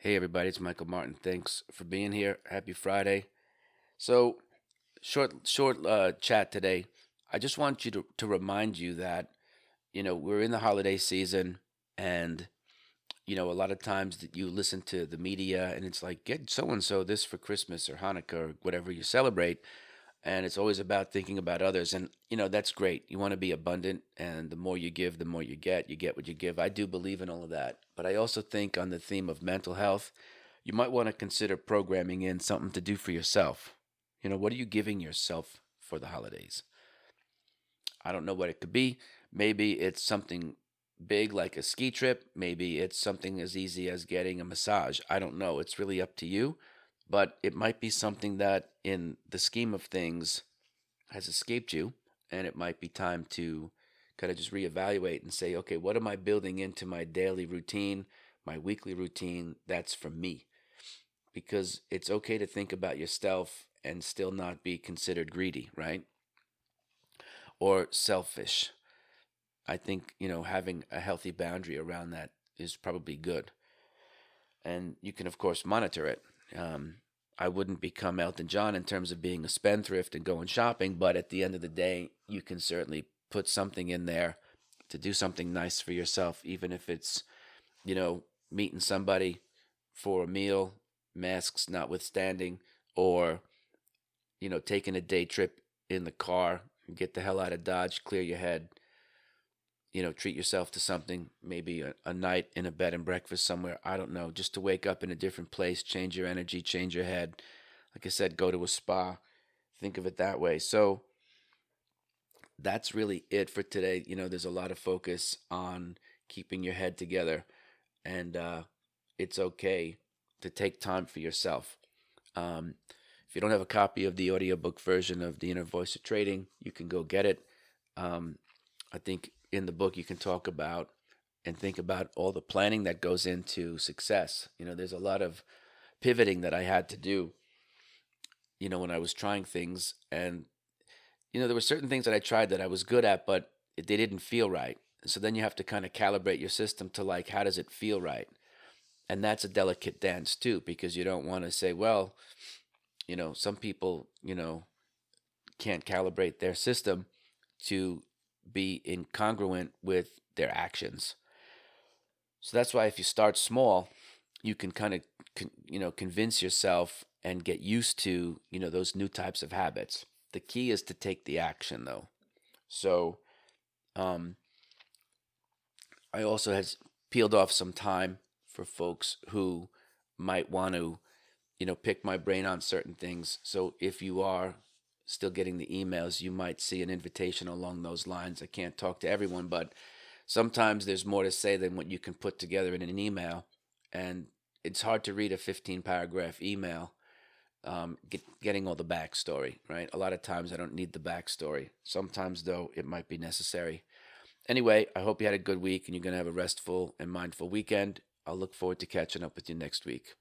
Hey everybody, it's Michael Martin. Thanks for being here. Happy Friday. So, short short uh, chat today. I just want you to to remind you that you know we're in the holiday season, and you know a lot of times that you listen to the media, and it's like get so and so this for Christmas or Hanukkah or whatever you celebrate, and it's always about thinking about others, and you know that's great. You want to be abundant, and the more you give, the more you get. You get what you give. I do believe in all of that, but I also think on the theme of mental health, you might want to consider programming in something to do for yourself. You know, what are you giving yourself for the holidays? I don't know what it could be. Maybe it's something big like a ski trip. Maybe it's something as easy as getting a massage. I don't know. It's really up to you. But it might be something that, in the scheme of things, has escaped you. And it might be time to kind of just reevaluate and say, okay, what am I building into my daily routine, my weekly routine that's for me? Because it's okay to think about yourself and still not be considered greedy, right? Or selfish. I think, you know, having a healthy boundary around that is probably good. And you can, of course, monitor it. Um, I wouldn't become Elton John in terms of being a spendthrift and going shopping, but at the end of the day, you can certainly put something in there to do something nice for yourself, even if it's, you know, meeting somebody for a meal, masks notwithstanding, or, you know, taking a day trip in the car, get the hell out of Dodge, clear your head, you know, treat yourself to something, maybe a, a night in a bed and breakfast somewhere. I don't know, just to wake up in a different place, change your energy, change your head. Like I said, go to a spa. Think of it that way. So that's really it for today. You know, there's a lot of focus on keeping your head together, and uh, it's okay to take time for yourself. Um, if you don't have a copy of the audiobook version of The Inner Voice of Trading, you can go get it. Um, I think in the book you can talk about and think about all the planning that goes into success. You know, there's a lot of pivoting that I had to do, you know, when I was trying things. And, you know, there were certain things that I tried that I was good at, but they didn't feel right. So then you have to kind of calibrate your system to like, how does it feel right? And that's a delicate dance too, because you don't want to say, well, you know, some people, you know, can't calibrate their system to be incongruent with their actions. So that's why if you start small, you can kind of you know convince yourself and get used to you know those new types of habits. The key is to take the action though. So um I also has peeled off some time for folks who might want to you know pick my brain on certain things. So if you are still getting the emails, you might see an invitation along those lines. I can't talk to everyone, but sometimes there's more to say than what you can put together in an email. And it's hard to read a 15 paragraph email, um, get, getting all the backstory, right? A lot of times I don't need the backstory. Sometimes, though, it might be necessary. Anyway, I hope you had a good week and you're going to have a restful and mindful weekend. I'll look forward to catching up with you next week.